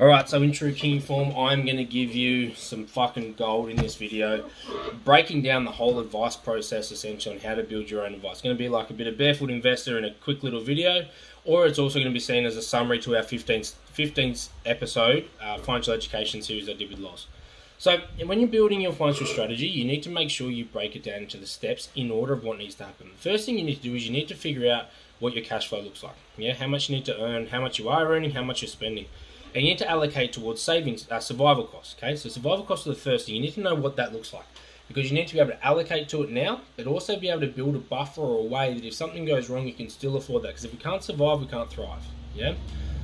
Alright, so in true king form, I'm going to give you some fucking gold in this video, breaking down the whole advice process essentially on how to build your own advice. It's going to be like a bit of barefoot investor in a quick little video, or it's also going to be seen as a summary to our 15th, 15th episode uh, financial education series I did with Loz. So when you're building your financial strategy, you need to make sure you break it down into the steps in order of what needs to happen. The first thing you need to do is you need to figure out what your cash flow looks like. Yeah, how much you need to earn, how much you are earning, how much you're spending and you need to allocate towards savings, uh, survival costs. Okay, so survival costs are the first thing. You need to know what that looks like because you need to be able to allocate to it now, but also be able to build a buffer or a way that if something goes wrong, you can still afford that. Because if we can't survive, we can't thrive. Yeah,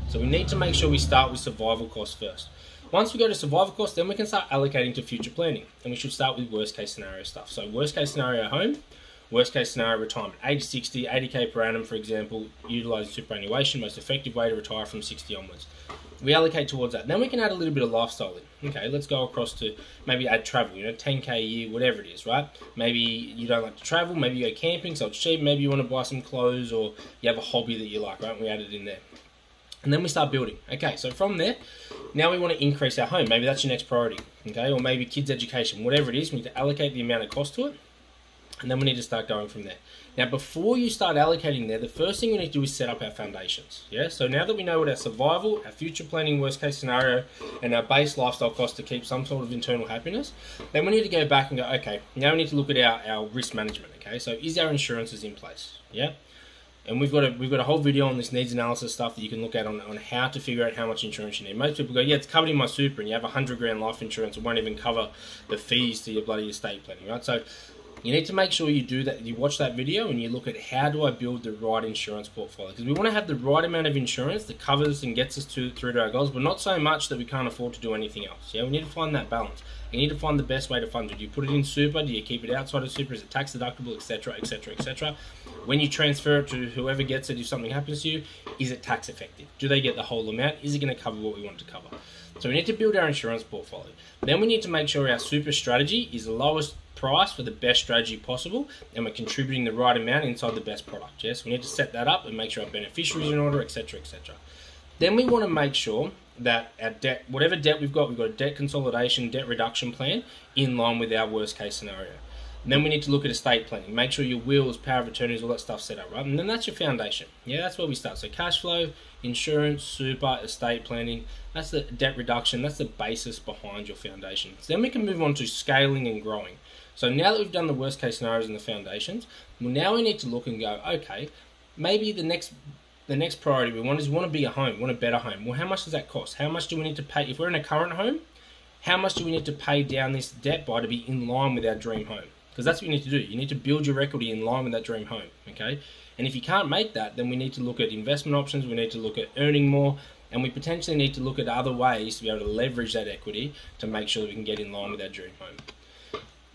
so we need to make sure we start with survival costs first. Once we go to survival costs, then we can start allocating to future planning, and we should start with worst case scenario stuff. So worst case scenario home, worst case scenario retirement, age 60, 80k per annum, for example, utilizing superannuation, most effective way to retire from 60 onwards we allocate towards that. Then we can add a little bit of lifestyle in. Okay, let's go across to maybe add travel, you know, 10k a year, whatever it is, right? Maybe you don't like to travel, maybe you go camping, so it's cheap, maybe you want to buy some clothes or you have a hobby that you like, right? We add it in there. And then we start building. Okay, so from there, now we want to increase our home. Maybe that's your next priority, okay? Or maybe kids' education, whatever it is, we need to allocate the amount of cost to it and then we need to start going from there. Now, before you start allocating there, the first thing we need to do is set up our foundations. Yeah. So now that we know what our survival, our future planning, worst case scenario, and our base lifestyle cost to keep some sort of internal happiness, then we need to go back and go, okay, now we need to look at our, our risk management. Okay. So is our insurances in place? Yeah. And we've got a we've got a whole video on this needs analysis stuff that you can look at on, on how to figure out how much insurance you need. Most people go, yeah, it's covered in my super, and you have a hundred grand life insurance, it won't even cover the fees to your bloody estate planning, right? So you need to make sure you do that. You watch that video and you look at how do I build the right insurance portfolio because we want to have the right amount of insurance that covers and gets us to through to our goals, but not so much that we can't afford to do anything else. Yeah, we need to find that balance. You need to find the best way to fund it. Do you put it in super? Do you keep it outside of super? Is it tax deductible, etc., etc., etc.? When you transfer it to whoever gets it, if something happens to you, is it tax effective? Do they get the whole amount? Is it going to cover what we want to cover? So we need to build our insurance portfolio. Then we need to make sure our super strategy is the lowest price for the best strategy possible and we're contributing the right amount inside the best product. Yes, we need to set that up and make sure our beneficiaries in order, etc. etc. Then we want to make sure that our debt, whatever debt we've got, we've got a debt consolidation, debt reduction plan in line with our worst case scenario. And then we need to look at estate planning. Make sure your wills, power of attorneys, all that stuff set up, right? And then that's your foundation. Yeah, that's where we start. So cash flow, insurance, super, estate planning. That's the debt reduction. That's the basis behind your foundation. So then we can move on to scaling and growing. So now that we've done the worst case scenarios and the foundations, well now we need to look and go, okay, maybe the next the next priority we want is we want to be a home, we want a better home. Well, how much does that cost? How much do we need to pay if we're in a current home? How much do we need to pay down this debt by to be in line with our dream home? Because that's what you need to do. You need to build your equity in line with that dream home. Okay, and if you can't make that, then we need to look at investment options. We need to look at earning more, and we potentially need to look at other ways to be able to leverage that equity to make sure that we can get in line with our dream home.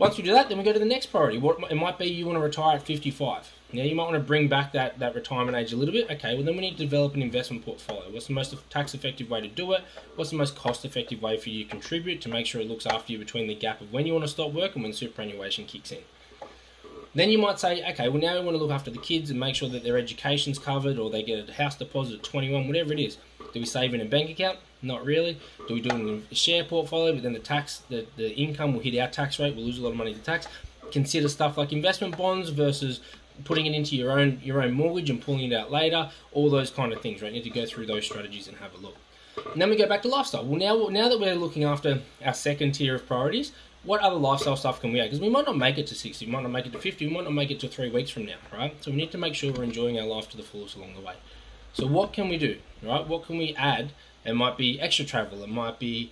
Once we do that, then we go to the next priority. What it might be you want to retire at 55. Now you might want to bring back that, that retirement age a little bit. Okay, well then we need to develop an investment portfolio. What's the most tax effective way to do it? What's the most cost effective way for you to contribute to make sure it looks after you between the gap of when you want to stop work and when superannuation kicks in? Then you might say, okay, well now we want to look after the kids and make sure that their education's covered or they get a house deposit at 21, whatever it is. Do we save in a bank account? Not really. Do we do it in a share portfolio, but then the tax, the, the income will hit our tax rate, we'll lose a lot of money to tax. Consider stuff like investment bonds versus putting it into your own your own mortgage and pulling it out later, all those kind of things, right? You need to go through those strategies and have a look. And then we go back to lifestyle. Well, now now that we're looking after our second tier of priorities, what other lifestyle stuff can we add? Because we might not make it to 60, we might not make it to 50, we might not make it to three weeks from now, right? So we need to make sure we're enjoying our life to the fullest along the way. So what can we do, right? What can we add it might be extra travel. It might be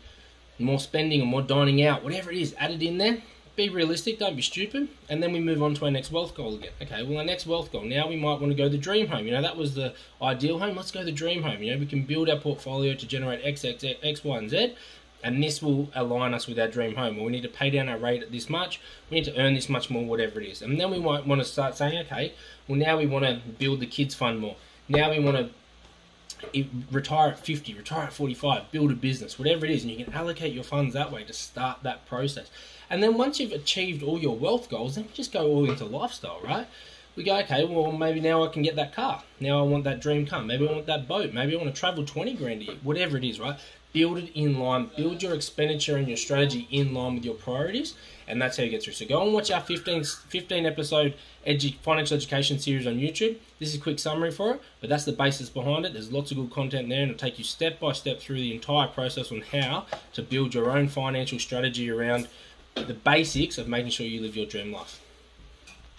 more spending or more dining out. Whatever it is, add it in there. Be realistic. Don't be stupid. And then we move on to our next wealth goal again. Okay. Well, our next wealth goal. Now we might want to go the dream home. You know, that was the ideal home. Let's go the dream home. You know, we can build our portfolio to generate X, X, X, Y, and Z. And this will align us with our dream home. Well, we need to pay down our rate at this much. We need to earn this much more, whatever it is. And then we might want to start saying, okay, well, now we want to build the kids fund more. Now we want to retire at 50, retire at 45, build a business, whatever it is, and you can allocate your funds that way to start that process. And then once you've achieved all your wealth goals, then we just go all into lifestyle, right? We go, okay, well, maybe now I can get that car. Now I want that dream car. Maybe I want that boat. Maybe I want to travel 20 grand a year, whatever it is, right? build it in line, build your expenditure and your strategy in line with your priorities, and that's how you get through. So go and watch our 15, 15 episode edu- financial education series on YouTube. This is a quick summary for it, but that's the basis behind it. There's lots of good content there, and it'll take you step by step through the entire process on how to build your own financial strategy around the basics of making sure you live your dream life.